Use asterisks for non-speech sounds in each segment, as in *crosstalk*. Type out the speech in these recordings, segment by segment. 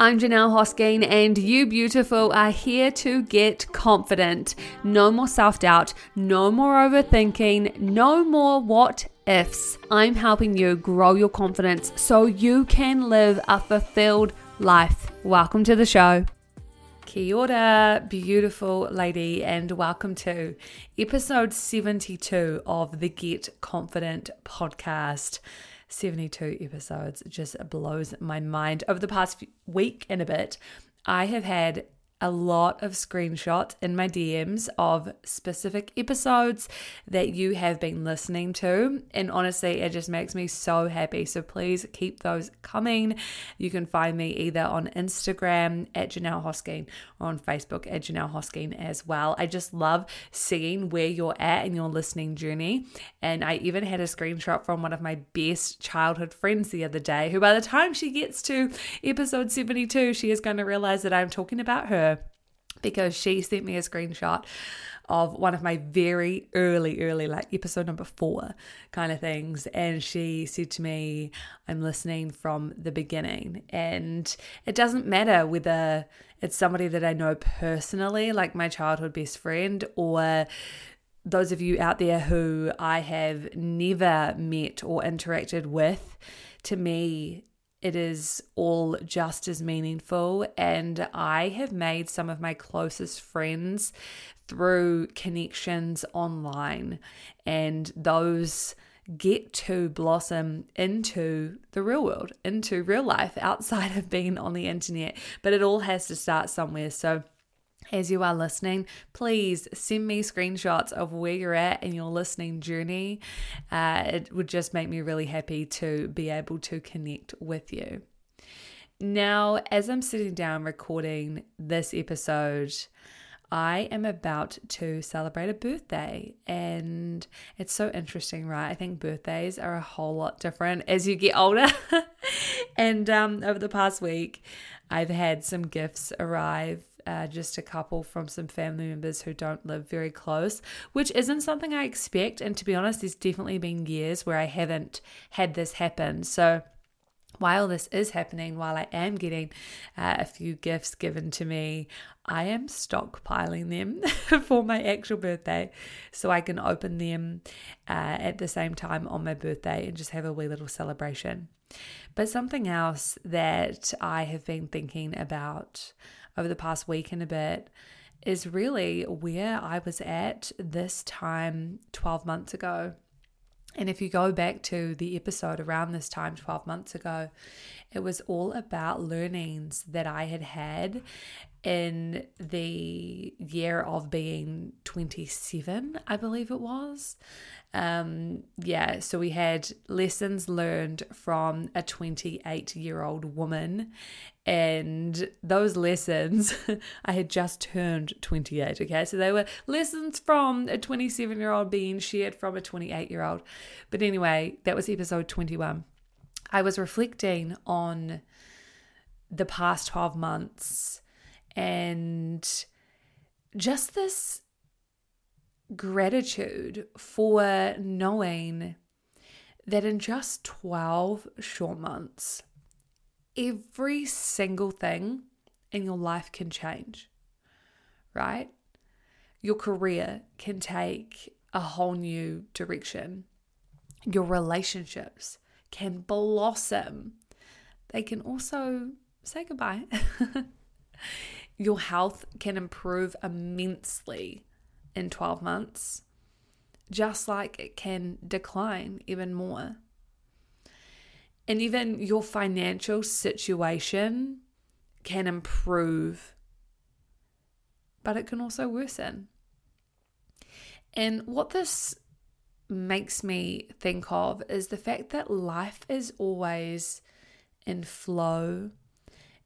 I'm Janelle Hosking, and you beautiful are here to get confident. No more self doubt, no more overthinking, no more what ifs. I'm helping you grow your confidence so you can live a fulfilled life. Welcome to the show. Kia ora, beautiful lady, and welcome to episode 72 of the Get Confident podcast. 72 episodes just blows my mind. Over the past week and a bit, I have had a lot of screenshots in my DMs of specific episodes that you have been listening to. And honestly, it just makes me so happy. So please keep those coming. You can find me either on Instagram at Janelle Hosking or on Facebook at Janelle Hosking as well. I just love seeing where you're at in your listening journey. And I even had a screenshot from one of my best childhood friends the other day, who by the time she gets to episode 72, she is going to realize that I'm talking about her because she sent me a screenshot of one of my very early, early, like episode number four kind of things. And she said to me, I'm listening from the beginning. And it doesn't matter whether it's somebody that I know personally, like my childhood best friend, or those of you out there who I have never met or interacted with. To me, it is all just as meaningful. And I have made some of my closest friends through connections online, and those get to blossom into the real world, into real life outside of being on the internet. But it all has to start somewhere. So, as you are listening, please send me screenshots of where you're at in your listening journey. Uh, it would just make me really happy to be able to connect with you. Now, as I'm sitting down recording this episode, I am about to celebrate a birthday, and it's so interesting, right? I think birthdays are a whole lot different as you get older. *laughs* and um, over the past week, I've had some gifts arrive uh, just a couple from some family members who don't live very close, which isn't something I expect. And to be honest, there's definitely been years where I haven't had this happen. So, while this is happening, while I am getting uh, a few gifts given to me, I am stockpiling them *laughs* for my actual birthday so I can open them uh, at the same time on my birthday and just have a wee little celebration. But something else that I have been thinking about over the past week and a bit is really where I was at this time 12 months ago. And if you go back to the episode around this time 12 months ago, it was all about learnings that I had had in the year of being 27, I believe it was. Um, yeah, so we had lessons learned from a 28 year old woman, and those lessons, *laughs* I had just turned 28, okay? So they were lessons from a 27 year old being shared from a 28 year old. But anyway, that was episode 21. I was reflecting on the past 12 months and just this gratitude for knowing that in just 12 short months, every single thing in your life can change, right? Your career can take a whole new direction. Your relationships can blossom. They can also say goodbye. *laughs* Your health can improve immensely in 12 months, just like it can decline even more. And even your financial situation can improve, but it can also worsen. And what this makes me think of is the fact that life is always in flow,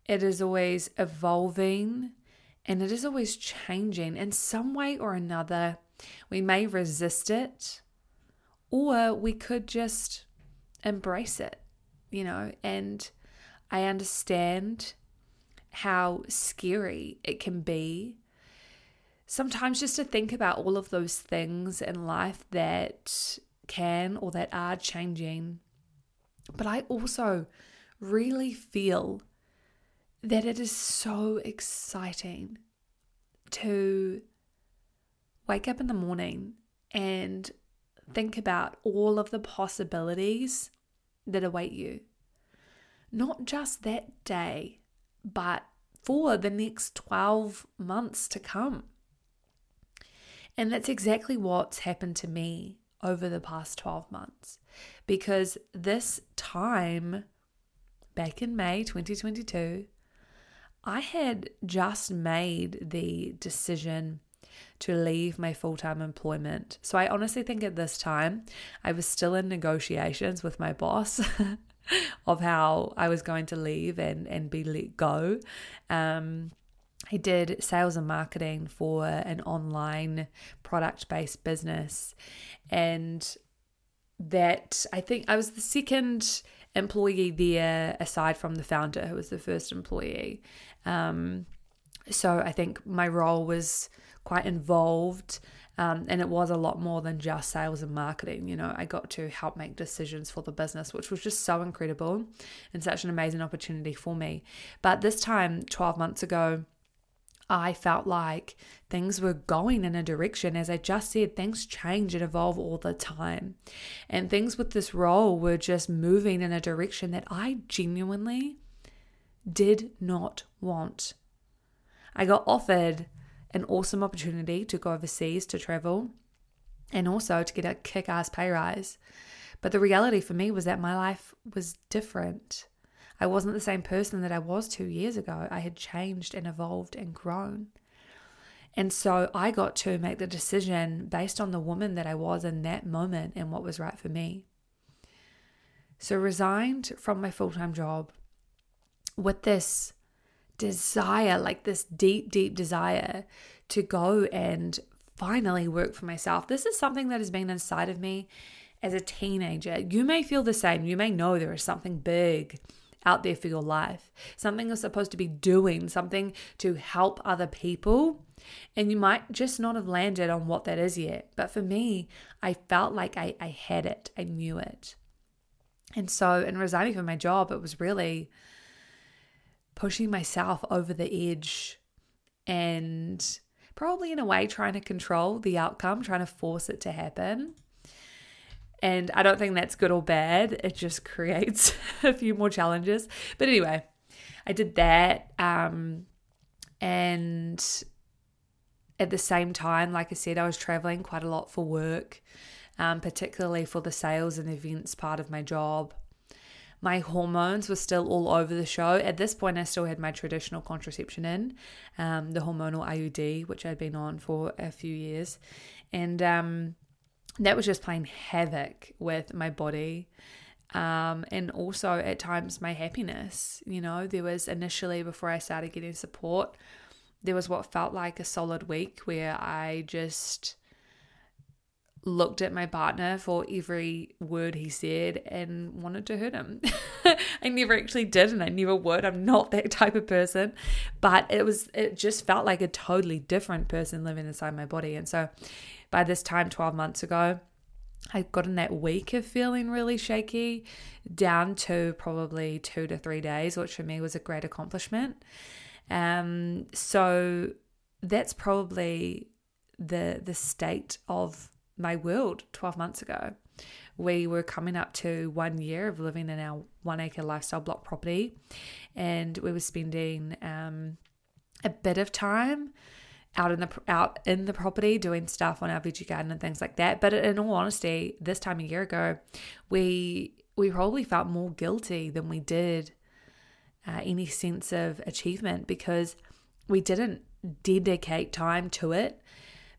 it is always evolving, and it is always changing in some way or another. We may resist it, or we could just embrace it, you know. And I understand how scary it can be sometimes just to think about all of those things in life that can or that are changing. But I also really feel that it is so exciting to wake up in the morning and think about all of the possibilities that await you. Not just that day, but for the next 12 months to come. And that's exactly what's happened to me over the past 12 months because this time back in May 2022, I had just made the decision to leave my full time employment. So I honestly think at this time I was still in negotiations with my boss. *laughs* of how I was going to leave and, and be let go. Um, I did sales and marketing for an online product based business. And that I think I was the second employee there, aside from the founder, who was the first employee. Um, so I think my role was quite involved. Um, and it was a lot more than just sales and marketing. You know, I got to help make decisions for the business, which was just so incredible and such an amazing opportunity for me. But this time, 12 months ago, I felt like things were going in a direction. As I just said, things change and evolve all the time. And things with this role were just moving in a direction that I genuinely did not want. I got offered an awesome opportunity to go overseas to travel and also to get a kick ass pay rise. But the reality for me was that my life was different. I wasn't the same person that I was two years ago. I had changed and evolved and grown. And so I got to make the decision based on the woman that I was in that moment and what was right for me. So, resigned from my full time job with this desire, like this deep, deep desire to go and finally work for myself. This is something that has been inside of me as a teenager. You may feel the same. You may know there is something big out there for your life, something you're supposed to be doing, something to help other people. And you might just not have landed on what that is yet. But for me, I felt like I, I had it, I knew it. And so, in resigning from my job, it was really pushing myself over the edge and probably in a way trying to control the outcome, trying to force it to happen. And I don't think that's good or bad. It just *laughs* creates a few more challenges. But anyway, I did that. Um, and at the same time, like I said, I was traveling quite a lot for work, um, particularly for the sales and events part of my job my hormones were still all over the show. At this point, I still had my traditional contraception in, um, the hormonal IUD, which I'd been on for a few years. And um, that was just playing havoc with my body. Um, and also at times my happiness. You know, there was initially before I started getting support, there was what felt like a solid week where I just looked at my partner for every word he said and wanted to hurt him. *laughs* I never actually did and I never would. I'm not that type of person, but it was it just felt like a totally different person living inside my body. And so by this time 12 months ago, I got in that week of feeling really shaky down to probably 2 to 3 days, which for me was a great accomplishment. Um so that's probably the the state of my world 12 months ago. We were coming up to one year of living in our one acre lifestyle block property, and we were spending um, a bit of time out in the out in the property doing stuff on our veggie garden and things like that. But in all honesty, this time a year ago, we we probably felt more guilty than we did uh, any sense of achievement because we didn't dedicate time to it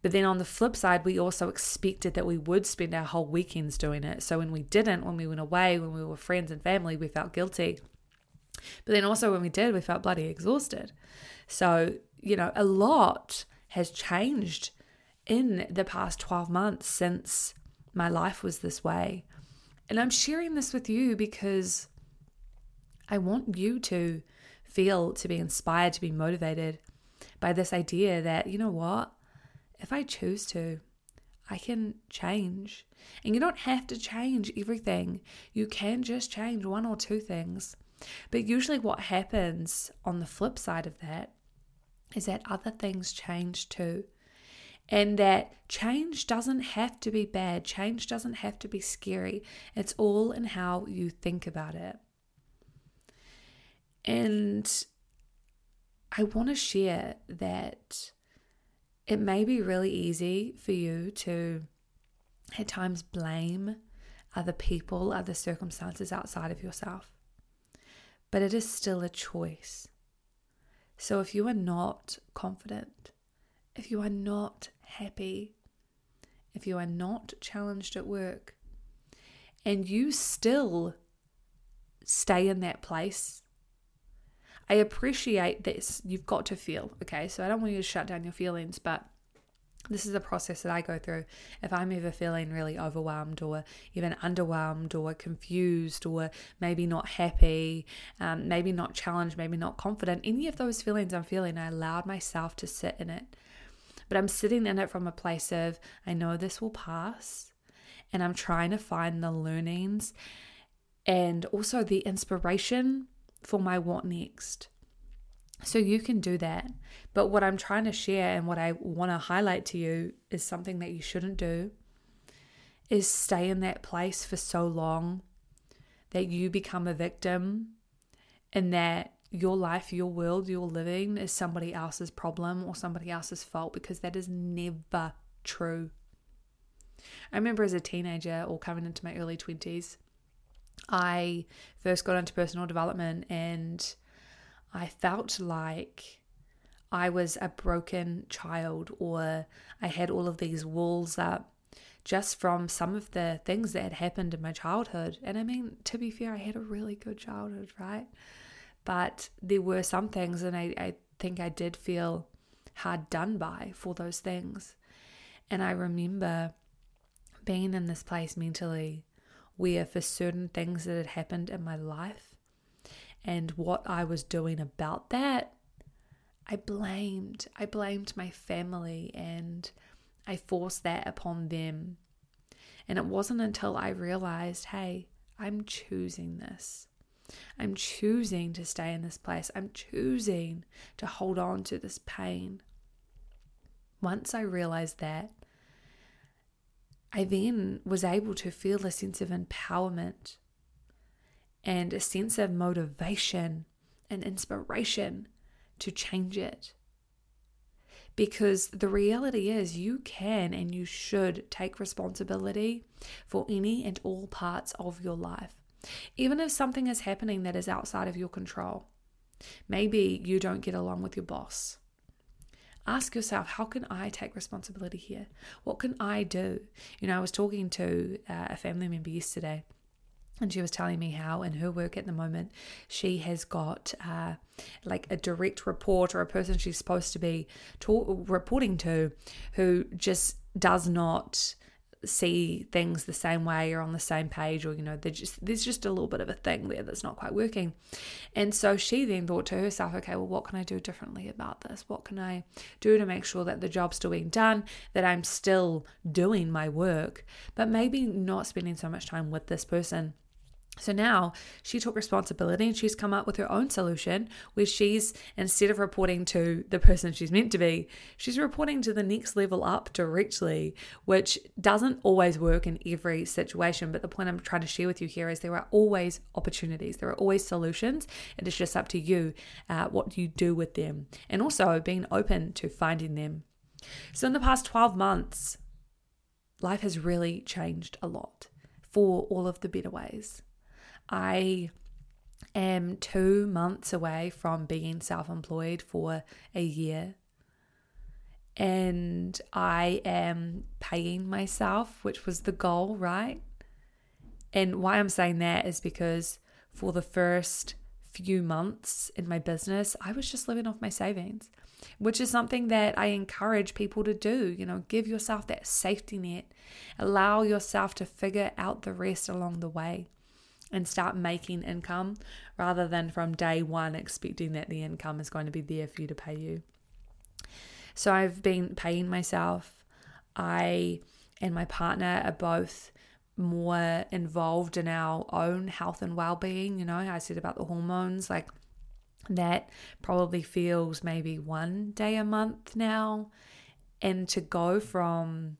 but then on the flip side, we also expected that we would spend our whole weekends doing it. So when we didn't, when we went away, when we were friends and family, we felt guilty. But then also when we did, we felt bloody exhausted. So, you know, a lot has changed in the past 12 months since my life was this way. And I'm sharing this with you because I want you to feel, to be inspired, to be motivated by this idea that, you know what? If I choose to, I can change. And you don't have to change everything. You can just change one or two things. But usually, what happens on the flip side of that is that other things change too. And that change doesn't have to be bad, change doesn't have to be scary. It's all in how you think about it. And I want to share that it may be really easy for you to at times blame other people, other circumstances outside of yourself. But it is still a choice. So if you are not confident, if you are not happy, if you are not challenged at work, and you still stay in that place I appreciate this. You've got to feel, okay? So I don't want you to shut down your feelings, but this is a process that I go through. If I'm ever feeling really overwhelmed or even underwhelmed or confused or maybe not happy, um, maybe not challenged, maybe not confident, any of those feelings I'm feeling, I allowed myself to sit in it. But I'm sitting in it from a place of, I know this will pass. And I'm trying to find the learnings and also the inspiration for my what next. So you can do that. But what I'm trying to share and what I want to highlight to you is something that you shouldn't do is stay in that place for so long that you become a victim and that your life, your world, your living is somebody else's problem or somebody else's fault because that is never true. I remember as a teenager or coming into my early 20s, I first got into personal development and I felt like I was a broken child or I had all of these walls up just from some of the things that had happened in my childhood. And I mean, to be fair, I had a really good childhood, right? But there were some things, and I, I think I did feel hard done by for those things. And I remember being in this place mentally where for certain things that had happened in my life and what I was doing about that, I blamed. I blamed my family and I forced that upon them. And it wasn't until I realized, hey, I'm choosing this. I'm choosing to stay in this place. I'm choosing to hold on to this pain. Once I realized that, I then was able to feel a sense of empowerment and a sense of motivation and inspiration to change it. Because the reality is, you can and you should take responsibility for any and all parts of your life. Even if something is happening that is outside of your control. Maybe you don't get along with your boss. Ask yourself, how can I take responsibility here? What can I do? You know, I was talking to uh, a family member yesterday and she was telling me how in her work at the moment she has got uh, like a direct report or a person she's supposed to be ta- reporting to who just does not see things the same way or on the same page or you know just there's just a little bit of a thing there that's not quite working. And so she then thought to herself okay well what can i do differently about this? What can i do to make sure that the job's still being done that i'm still doing my work but maybe not spending so much time with this person so now she took responsibility and she's come up with her own solution where she's, instead of reporting to the person she's meant to be, she's reporting to the next level up directly, which doesn't always work in every situation. But the point I'm trying to share with you here is there are always opportunities, there are always solutions. It is just up to you uh, what you do with them and also being open to finding them. So in the past 12 months, life has really changed a lot for all of the better ways. I am two months away from being self employed for a year. And I am paying myself, which was the goal, right? And why I'm saying that is because for the first few months in my business, I was just living off my savings, which is something that I encourage people to do. You know, give yourself that safety net, allow yourself to figure out the rest along the way and start making income rather than from day one expecting that the income is going to be there for you to pay you. So I've been paying myself. I and my partner are both more involved in our own health and well-being you know i said about the hormones like that probably feels maybe one day a month now and to go from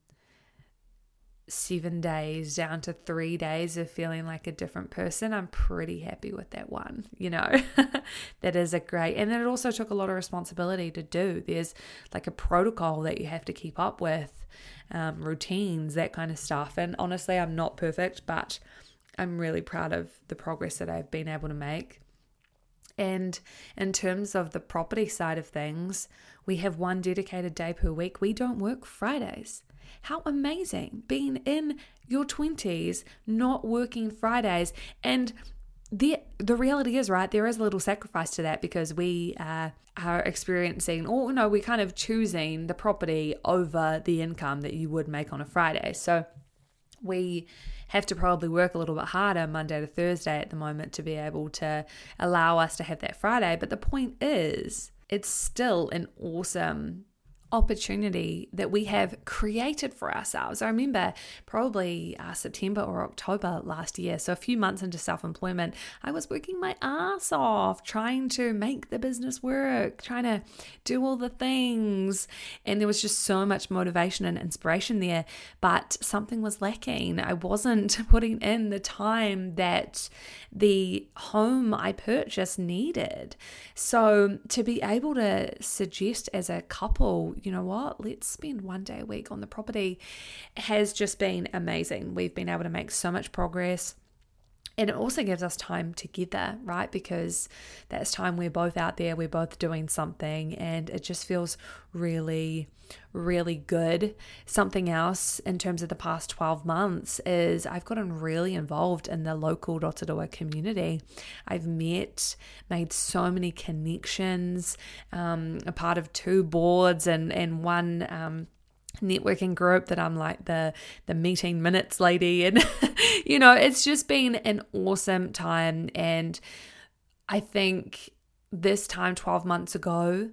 seven days down to three days of feeling like a different person, I'm pretty happy with that one. You know, *laughs* that is a great, and then it also took a lot of responsibility to do. There's like a protocol that you have to keep up with, um, routines, that kind of stuff. And honestly, I'm not perfect, but I'm really proud of the progress that I've been able to make. And in terms of the property side of things, we have one dedicated day per week. We don't work Fridays. How amazing being in your 20s, not working Fridays. And the the reality is right there is a little sacrifice to that because we uh, are experiencing or no we're kind of choosing the property over the income that you would make on a friday so we have to probably work a little bit harder Monday to Thursday at the moment to be able to allow us to have that Friday. But the point is, it's still an awesome opportunity that we have created for ourselves. I remember probably uh, September or October last year, so a few months into self employment, I was working my ass off trying to make the business work, trying to do all the things. And there was just so much motivation and inspiration there, but something was lacking. I wasn't *laughs* putting in the time that the home I purchased needed. So to be able to suggest as a couple, you know what, let's spend one day a week on the property has just been amazing. We've been able to make so much progress. And it also gives us time together, right? Because that's time we're both out there, we're both doing something, and it just feels really, really good. Something else in terms of the past 12 months is I've gotten really involved in the local Rotorua community. I've met, made so many connections, um, a part of two boards and, and one. Um, networking group that I'm like the the meeting minutes lady and *laughs* you know it's just been an awesome time and I think this time 12 months ago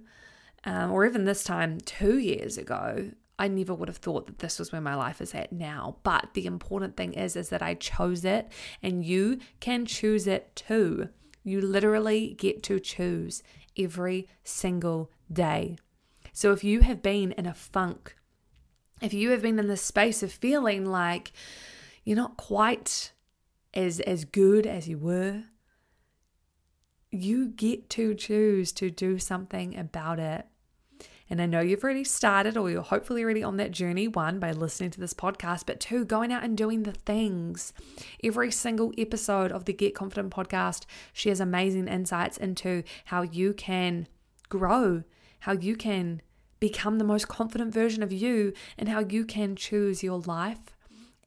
um, or even this time 2 years ago I never would have thought that this was where my life is at now. But the important thing is is that I chose it and you can choose it too. You literally get to choose every single day. So if you have been in a funk if you have been in this space of feeling like you're not quite as as good as you were, you get to choose to do something about it. And I know you've already started, or you're hopefully already on that journey. One, by listening to this podcast, but two, going out and doing the things. Every single episode of the Get Confident podcast shares amazing insights into how you can grow, how you can become the most confident version of you and how you can choose your life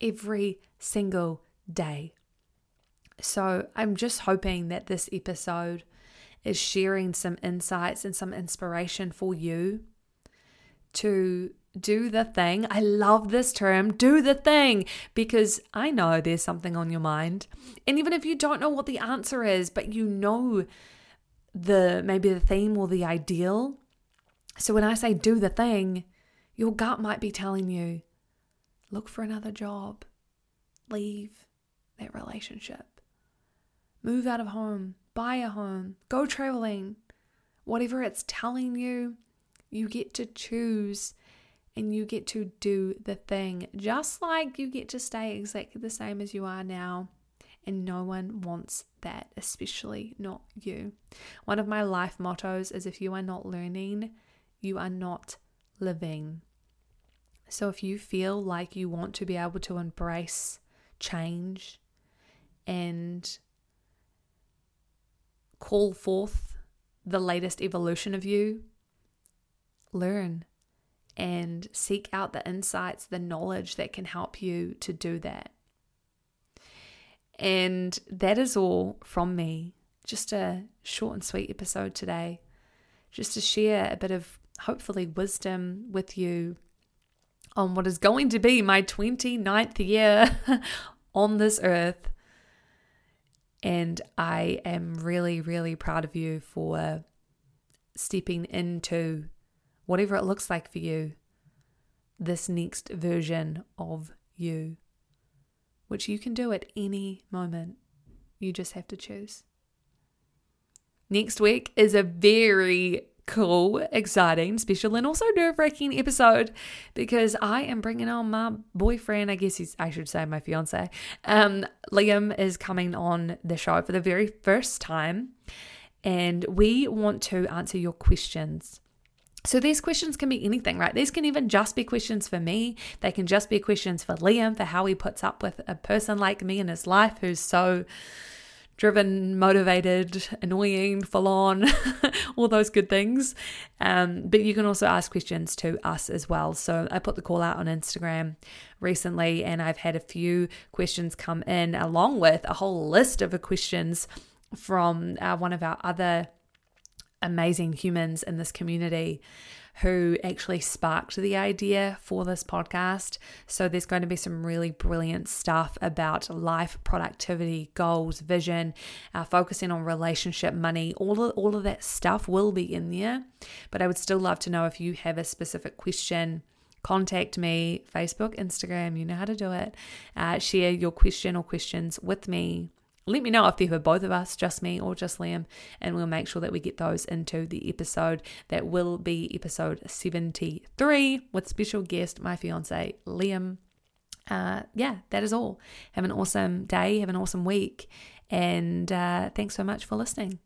every single day. So, I'm just hoping that this episode is sharing some insights and some inspiration for you to do the thing. I love this term, do the thing, because I know there's something on your mind. And even if you don't know what the answer is, but you know the maybe the theme or the ideal, so when I say do the thing, your gut might be telling you look for another job, leave that relationship, move out of home, buy a home, go traveling. Whatever it's telling you, you get to choose and you get to do the thing, just like you get to stay exactly the same as you are now. And no one wants that, especially not you. One of my life mottos is if you are not learning, you are not living. So if you feel like you want to be able to embrace change and call forth the latest evolution of you, learn and seek out the insights, the knowledge that can help you to do that. And that is all from me. Just a short and sweet episode today, just to share a bit of hopefully wisdom with you on what is going to be my 29th year *laughs* on this earth. And I am really, really proud of you for stepping into whatever it looks like for you, this next version of you. which you can do at any moment. You just have to choose. Next week is a very cool, exciting, special, and also nerve wracking episode because I am bringing on my boyfriend. I guess he's, I should say, my fiance. Um, Liam is coming on the show for the very first time, and we want to answer your questions. So these questions can be anything, right? These can even just be questions for me. They can just be questions for Liam for how he puts up with a person like me in his life who's so driven, motivated, annoying, full on, *laughs* all those good things. Um, but you can also ask questions to us as well. So I put the call out on Instagram recently, and I've had a few questions come in, along with a whole list of questions from uh, one of our other amazing humans in this community who actually sparked the idea for this podcast. So there's going to be some really brilliant stuff about life, productivity, goals, vision, uh, focusing on relationship, money, all of, all of that stuff will be in there. But I would still love to know if you have a specific question contact me facebook instagram you know how to do it uh, share your question or questions with me let me know if they're for both of us, just me or just Liam, and we'll make sure that we get those into the episode that will be episode 73 with special guest, my fiance, Liam. Uh, yeah, that is all. Have an awesome day, have an awesome week, and uh, thanks so much for listening.